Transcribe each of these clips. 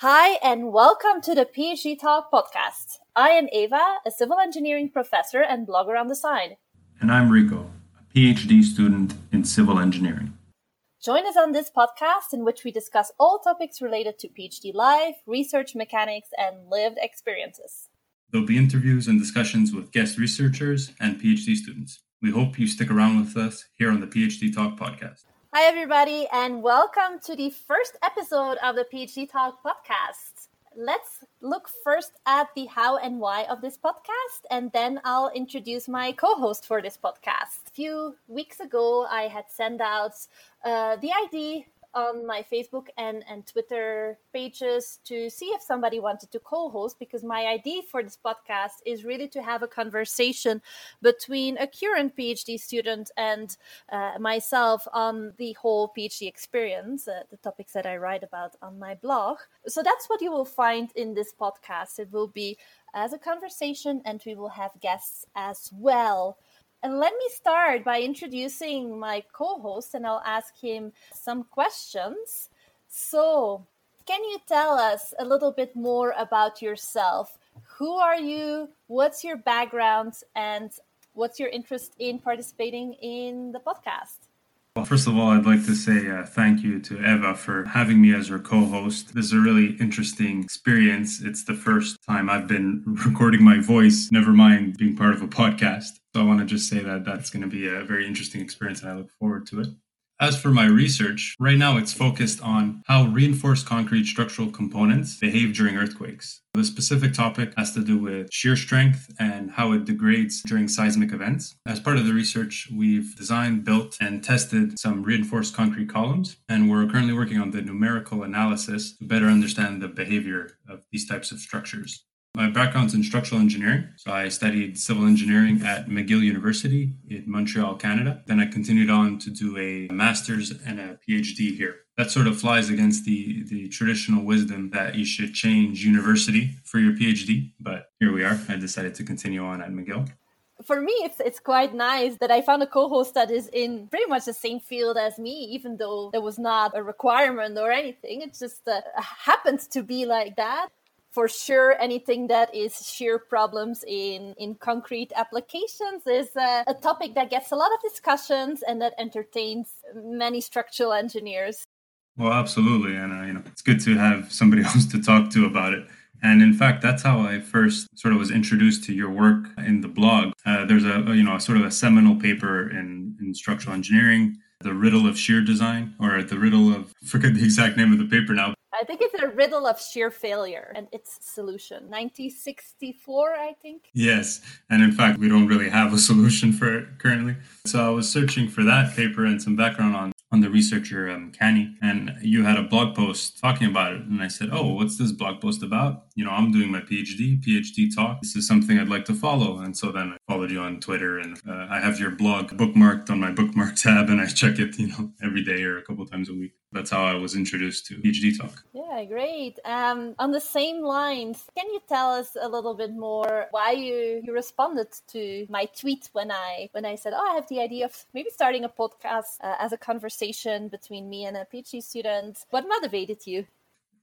Hi, and welcome to the PhD Talk podcast. I am Eva, a civil engineering professor and blogger on the side. And I'm Rico, a PhD student in civil engineering. Join us on this podcast in which we discuss all topics related to PhD life, research mechanics, and lived experiences. There'll be interviews and discussions with guest researchers and PhD students. We hope you stick around with us here on the PhD Talk podcast. Hi, everybody, and welcome to the first episode of the PhD Talk podcast. Let's look first at the how and why of this podcast, and then I'll introduce my co host for this podcast. A few weeks ago, I had sent out uh, the ID on my Facebook and, and Twitter pages to see if somebody wanted to co host because my idea for this podcast is really to have a conversation between a current PhD student and uh, myself on the whole PhD experience, uh, the topics that I write about on my blog. So that's what you will find in this podcast. It will be as a conversation, and we will have guests as well. And let me start by introducing my co host, and I'll ask him some questions. So, can you tell us a little bit more about yourself? Who are you? What's your background? And what's your interest in participating in the podcast? Well, first of all, I'd like to say uh, thank you to Eva for having me as her co host. This is a really interesting experience. It's the first time I've been recording my voice, never mind being part of a podcast. So I want to just say that that's going to be a very interesting experience and I look forward to it. As for my research, right now it's focused on how reinforced concrete structural components behave during earthquakes. The specific topic has to do with shear strength and how it degrades during seismic events. As part of the research, we've designed, built, and tested some reinforced concrete columns, and we're currently working on the numerical analysis to better understand the behavior of these types of structures. My background's in structural engineering. So I studied civil engineering at McGill University in Montreal, Canada. Then I continued on to do a master's and a PhD here. That sort of flies against the, the traditional wisdom that you should change university for your PhD. But here we are. I decided to continue on at McGill for me it's it's quite nice that i found a co-host that is in pretty much the same field as me even though there was not a requirement or anything it just uh, happens to be like that for sure anything that is shear problems in in concrete applications is a, a topic that gets a lot of discussions and that entertains many structural engineers. Well absolutely and you know it's good to have somebody else to talk to about it. And in fact, that's how I first sort of was introduced to your work in the blog. Uh, there's a, you know, a sort of a seminal paper in, in structural engineering, the riddle of shear design, or the riddle of, forget the exact name of the paper now, I think it's a riddle of shear failure and its solution. 1964, I think. Yes. And in fact, we don't really have a solution for it currently. So I was searching for that paper and some background on on the researcher um, Kani, and you had a blog post talking about it. And I said, "Oh, what's this blog post about?" You know, I'm doing my PhD, PhD talk. This is something I'd like to follow. And so then I followed you on Twitter, and uh, I have your blog bookmarked on my bookmark tab, and I check it, you know, every day or a couple times a week. That's how I was introduced to PhD talk. Yeah, great. Um, on the same lines, can you tell us a little bit more why you you responded to my tweet when I when I said, "Oh, I have the idea of maybe starting a podcast uh, as a conversation." between me and a PhD student. What motivated you?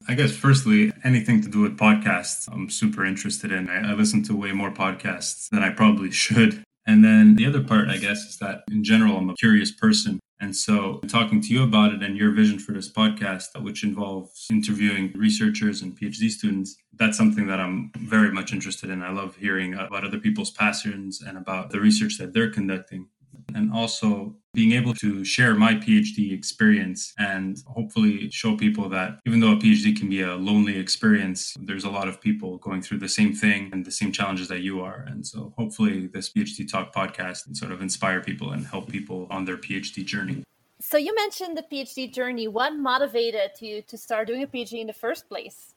I guess, firstly, anything to do with podcasts, I'm super interested in. I, I listen to way more podcasts than I probably should. And then the other part, I guess, is that in general, I'm a curious person. And so, talking to you about it and your vision for this podcast, which involves interviewing researchers and PhD students, that's something that I'm very much interested in. I love hearing about other people's passions and about the research that they're conducting and also being able to share my PhD experience and hopefully show people that even though a PhD can be a lonely experience, there's a lot of people going through the same thing and the same challenges that you are. And so hopefully this PhD Talk podcast can sort of inspire people and help people on their PhD journey. So you mentioned the PhD journey. What motivated you to start doing a PhD in the first place?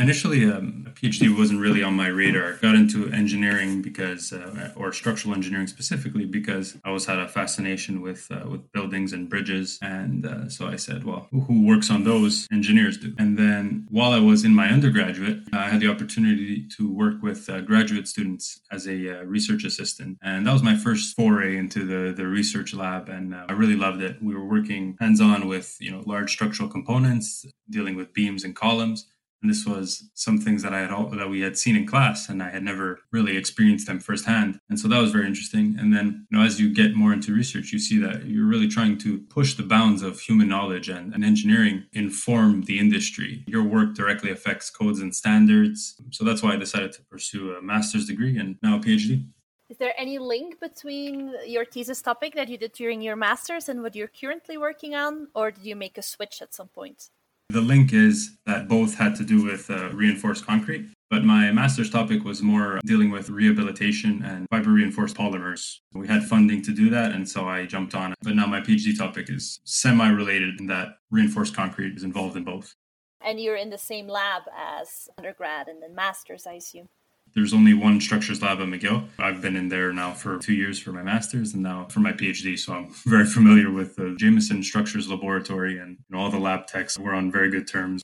Initially, um, a PhD wasn't really on my radar. Got into engineering because, uh, or structural engineering specifically, because I always had a fascination with uh, with buildings and bridges, and uh, so I said, "Well, who works on those? Engineers do." And then, while I was in my undergraduate, I had the opportunity to work with uh, graduate students as a uh, research assistant, and that was my first foray into the the research lab, and uh, I really loved it. We were working hands on with you know large structural components, dealing with beams and columns And this was some things that I had all, that we had seen in class, and I had never really experienced them firsthand. And so that was very interesting. And then, you know, as you get more into research, you see that you're really trying to push the bounds of human knowledge and, and engineering inform the industry. Your work directly affects codes and standards. So that's why I decided to pursue a master's degree and now a PhD. Is there any link between your thesis topic that you did during your master's and what you're currently working on, or did you make a switch at some point? The link is that both had to do with uh, reinforced concrete, but my master's topic was more dealing with rehabilitation and fiber reinforced polymers. We had funding to do that, and so I jumped on it. But now my PhD topic is semi related in that reinforced concrete is involved in both. And you're in the same lab as undergrad and then master's, I assume. There's only one structures lab at McGill. I've been in there now for two years for my master's and now for my PhD. So I'm very familiar with the Jamieson Structures Laboratory and all the lab techs. We're on very good terms.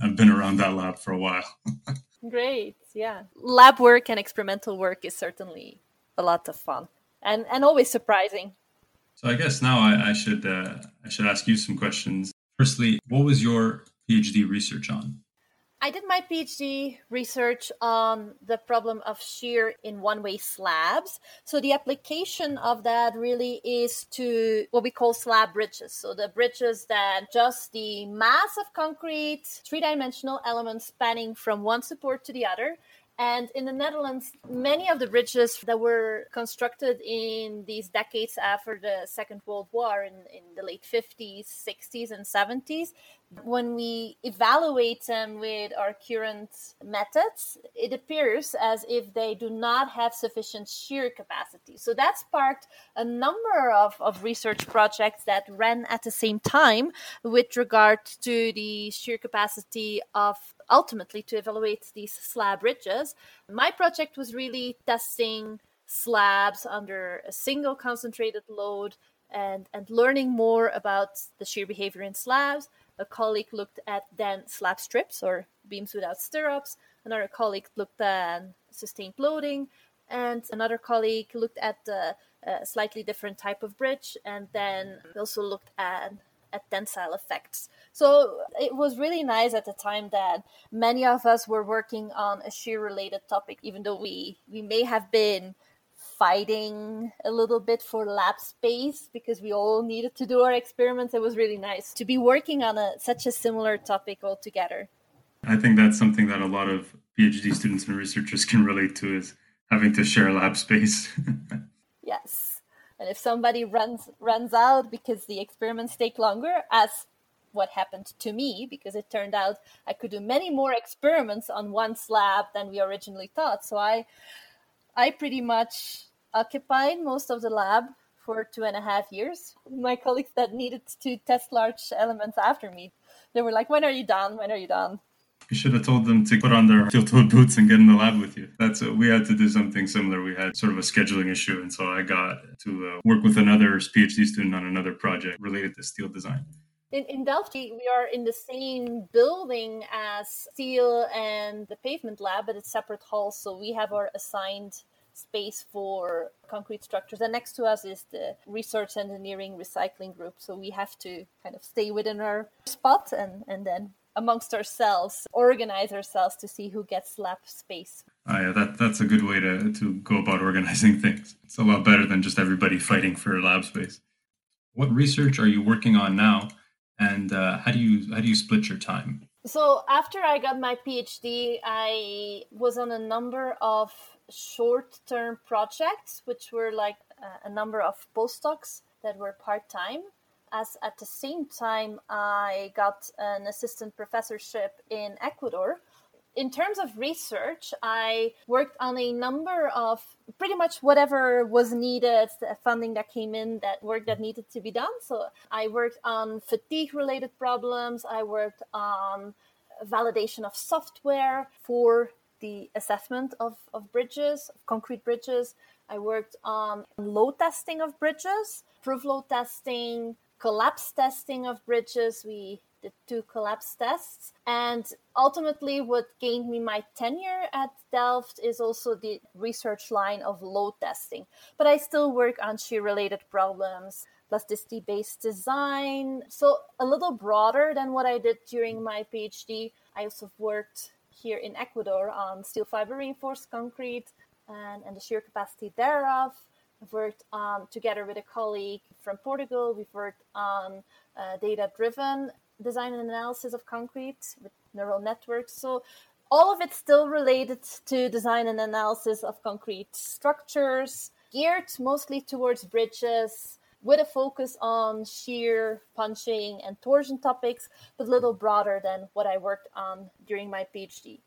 I've been around that lab for a while. Great. Yeah. Lab work and experimental work is certainly a lot of fun and, and always surprising. So I guess now I, I should uh, I should ask you some questions. Firstly, what was your PhD research on? I did my PhD research on the problem of shear in one way slabs. So, the application of that really is to what we call slab bridges. So, the bridges that just the mass of concrete, three dimensional elements spanning from one support to the other. And in the Netherlands, many of the bridges that were constructed in these decades after the Second World War, in, in the late 50s, 60s, and 70s, when we evaluate them with our current methods, it appears as if they do not have sufficient shear capacity. So that sparked a number of, of research projects that ran at the same time with regard to the shear capacity of ultimately to evaluate these slab ridges. My project was really testing slabs under a single concentrated load and, and learning more about the shear behavior in slabs a colleague looked at then slab strips or beams without stirrups. Another colleague looked at sustained loading. And another colleague looked at uh, a slightly different type of bridge. And then we also looked at at tensile effects. So it was really nice at the time that many of us were working on a shear related topic, even though we, we may have been fighting a little bit for lab space because we all needed to do our experiments. It was really nice to be working on a such a similar topic all together. I think that's something that a lot of PhD students and researchers can relate to is having to share lab space. yes. And if somebody runs runs out because the experiments take longer, as what happened to me, because it turned out I could do many more experiments on one slab than we originally thought. So I I pretty much occupied most of the lab for two and a half years. My colleagues that needed to test large elements after me, they were like, "When are you done? When are you done?" You should have told them to put on their steel-toed boots and get in the lab with you. That's uh, we had to do something similar. We had sort of a scheduling issue, and so I got to uh, work with another PhD student on another project related to steel design. In, in Delft, we are in the same building as steel and the pavement lab, but it's separate halls. So we have our assigned space for concrete structures. And next to us is the research engineering recycling group. So we have to kind of stay within our spot and, and then amongst ourselves organize ourselves to see who gets lab space. Oh, yeah, that, that's a good way to, to go about organizing things. It's a lot better than just everybody fighting for lab space. What research are you working on now? and uh, how do you how do you split your time? So after I got my PhD, I was on a number of short-term projects, which were like a number of postdocs that were part-time. As at the same time, I got an assistant professorship in Ecuador, in terms of research, I worked on a number of pretty much whatever was needed, the funding that came in, that work that needed to be done. So I worked on fatigue related problems, I worked on validation of software for the assessment of, of bridges, concrete bridges. I worked on load testing of bridges, proof load testing, collapse testing of bridges. We did two collapse tests. And ultimately, what gained me my tenure at Delft is also the research line of load testing. But I still work on shear related problems. plasticity based design. So, a little broader than what I did during my PhD. I also worked here in Ecuador on steel fiber reinforced concrete and, and the shear capacity thereof. I've worked um, together with a colleague from Portugal. We've worked on uh, data driven design and analysis of concrete with neural networks. So, all of it's still related to design and analysis of concrete structures, geared mostly towards bridges, with a focus on shear, punching, and torsion topics, but a little broader than what I worked on during my PhD.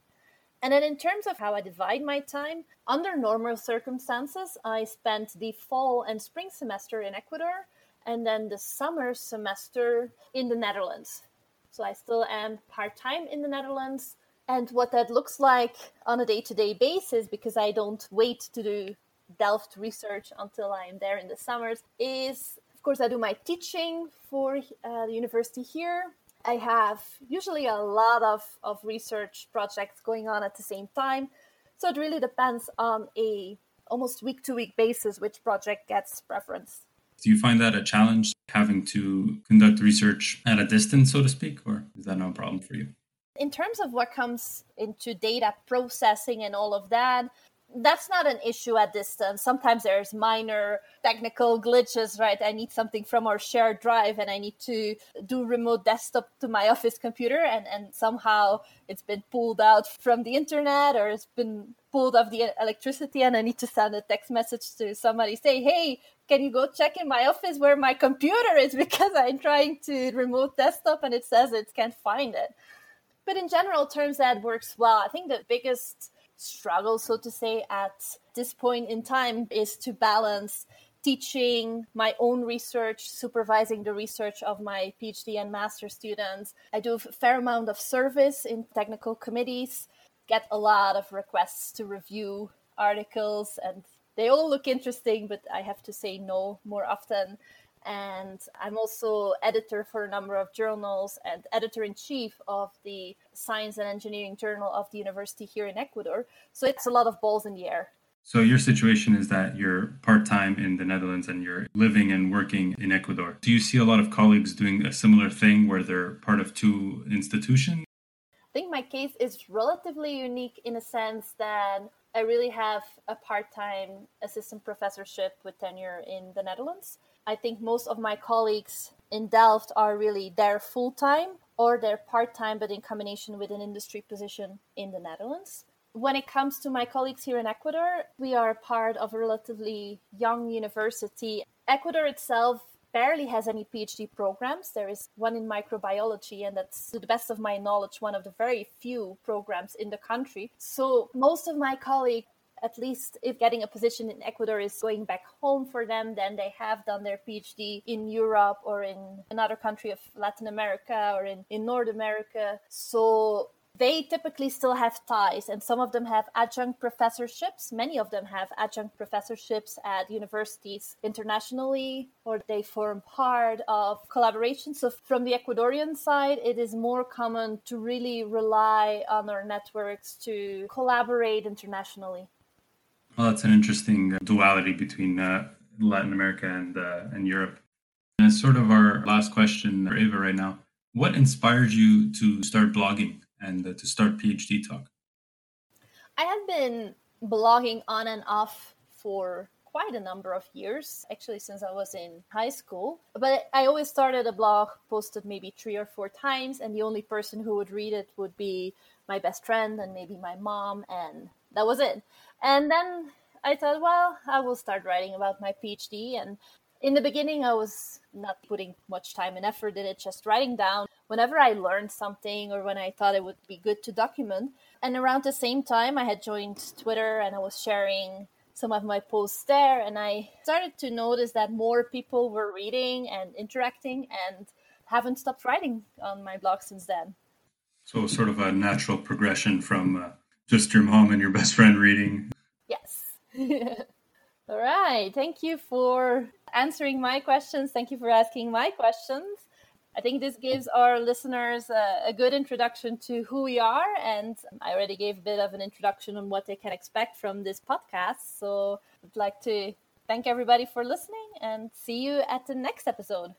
And then, in terms of how I divide my time, under normal circumstances, I spent the fall and spring semester in Ecuador and then the summer semester in the Netherlands. So I still am part time in the Netherlands. And what that looks like on a day to day basis, because I don't wait to do Delft research until I am there in the summers, is of course, I do my teaching for uh, the university here. I have usually a lot of, of research projects going on at the same time. So it really depends on a almost week to week basis which project gets preference. Do you find that a challenge having to conduct research at a distance, so to speak, or is that no problem for you? In terms of what comes into data processing and all of that, that's not an issue at distance. Sometimes there's minor technical glitches, right? I need something from our shared drive and I need to do remote desktop to my office computer and, and somehow it's been pulled out from the internet or it's been pulled off the electricity and I need to send a text message to somebody say, hey, can you go check in my office where my computer is because I'm trying to remote desktop and it says it can't find it. But in general terms, that works well. I think the biggest struggle, so to say, at this point in time is to balance teaching my own research, supervising the research of my PhD and master students. I do a fair amount of service in technical committees, get a lot of requests to review articles and they all look interesting, but I have to say no more often. And I'm also editor for a number of journals and editor in chief of the Science and Engineering Journal of the university here in Ecuador. So it's a lot of balls in the air. So your situation is that you're part-time in the Netherlands and you're living and working in Ecuador. Do you see a lot of colleagues doing a similar thing where they're part of two institutions? I think my case is relatively unique in a sense that I really have a part time assistant professorship with tenure in the Netherlands. I think most of my colleagues in Delft are really there full time or they're part time, but in combination with an industry position in the Netherlands. When it comes to my colleagues here in Ecuador, we are part of a relatively young university. Ecuador itself barely has any PhD programs. There is one in microbiology, and that's, to the best of my knowledge, one of the very few programs in the country. So, most of my colleagues, at least if getting a position in Ecuador is going back home for them, then they have done their PhD in Europe or in another country of Latin America or in, in North America. So they typically still have ties, and some of them have adjunct professorships. Many of them have adjunct professorships at universities internationally, or they form part of collaboration. So, from the Ecuadorian side, it is more common to really rely on our networks to collaborate internationally. Well, that's an interesting duality between uh, Latin America and uh, and Europe. And as sort of our last question for Eva right now, what inspired you to start blogging? And uh, to start PhD Talk? I have been blogging on and off for quite a number of years, actually, since I was in high school. But I always started a blog, posted maybe three or four times, and the only person who would read it would be my best friend and maybe my mom, and that was it. And then I thought, well, I will start writing about my PhD. And in the beginning, I was not putting much time and effort in it, just writing down whenever I learned something or when I thought it would be good to document. And around the same time, I had joined Twitter and I was sharing some of my posts there. And I started to notice that more people were reading and interacting and haven't stopped writing on my blog since then. So, sort of a natural progression from uh, just your mom and your best friend reading. Yes. All right. Thank you for answering my questions. Thank you for asking my questions. I think this gives our listeners a, a, good introduction to who we are. And I already gave a bit of an introduction on what they can expect from this podcast. So I'd like to thank everybody for listening and see you at the next episode.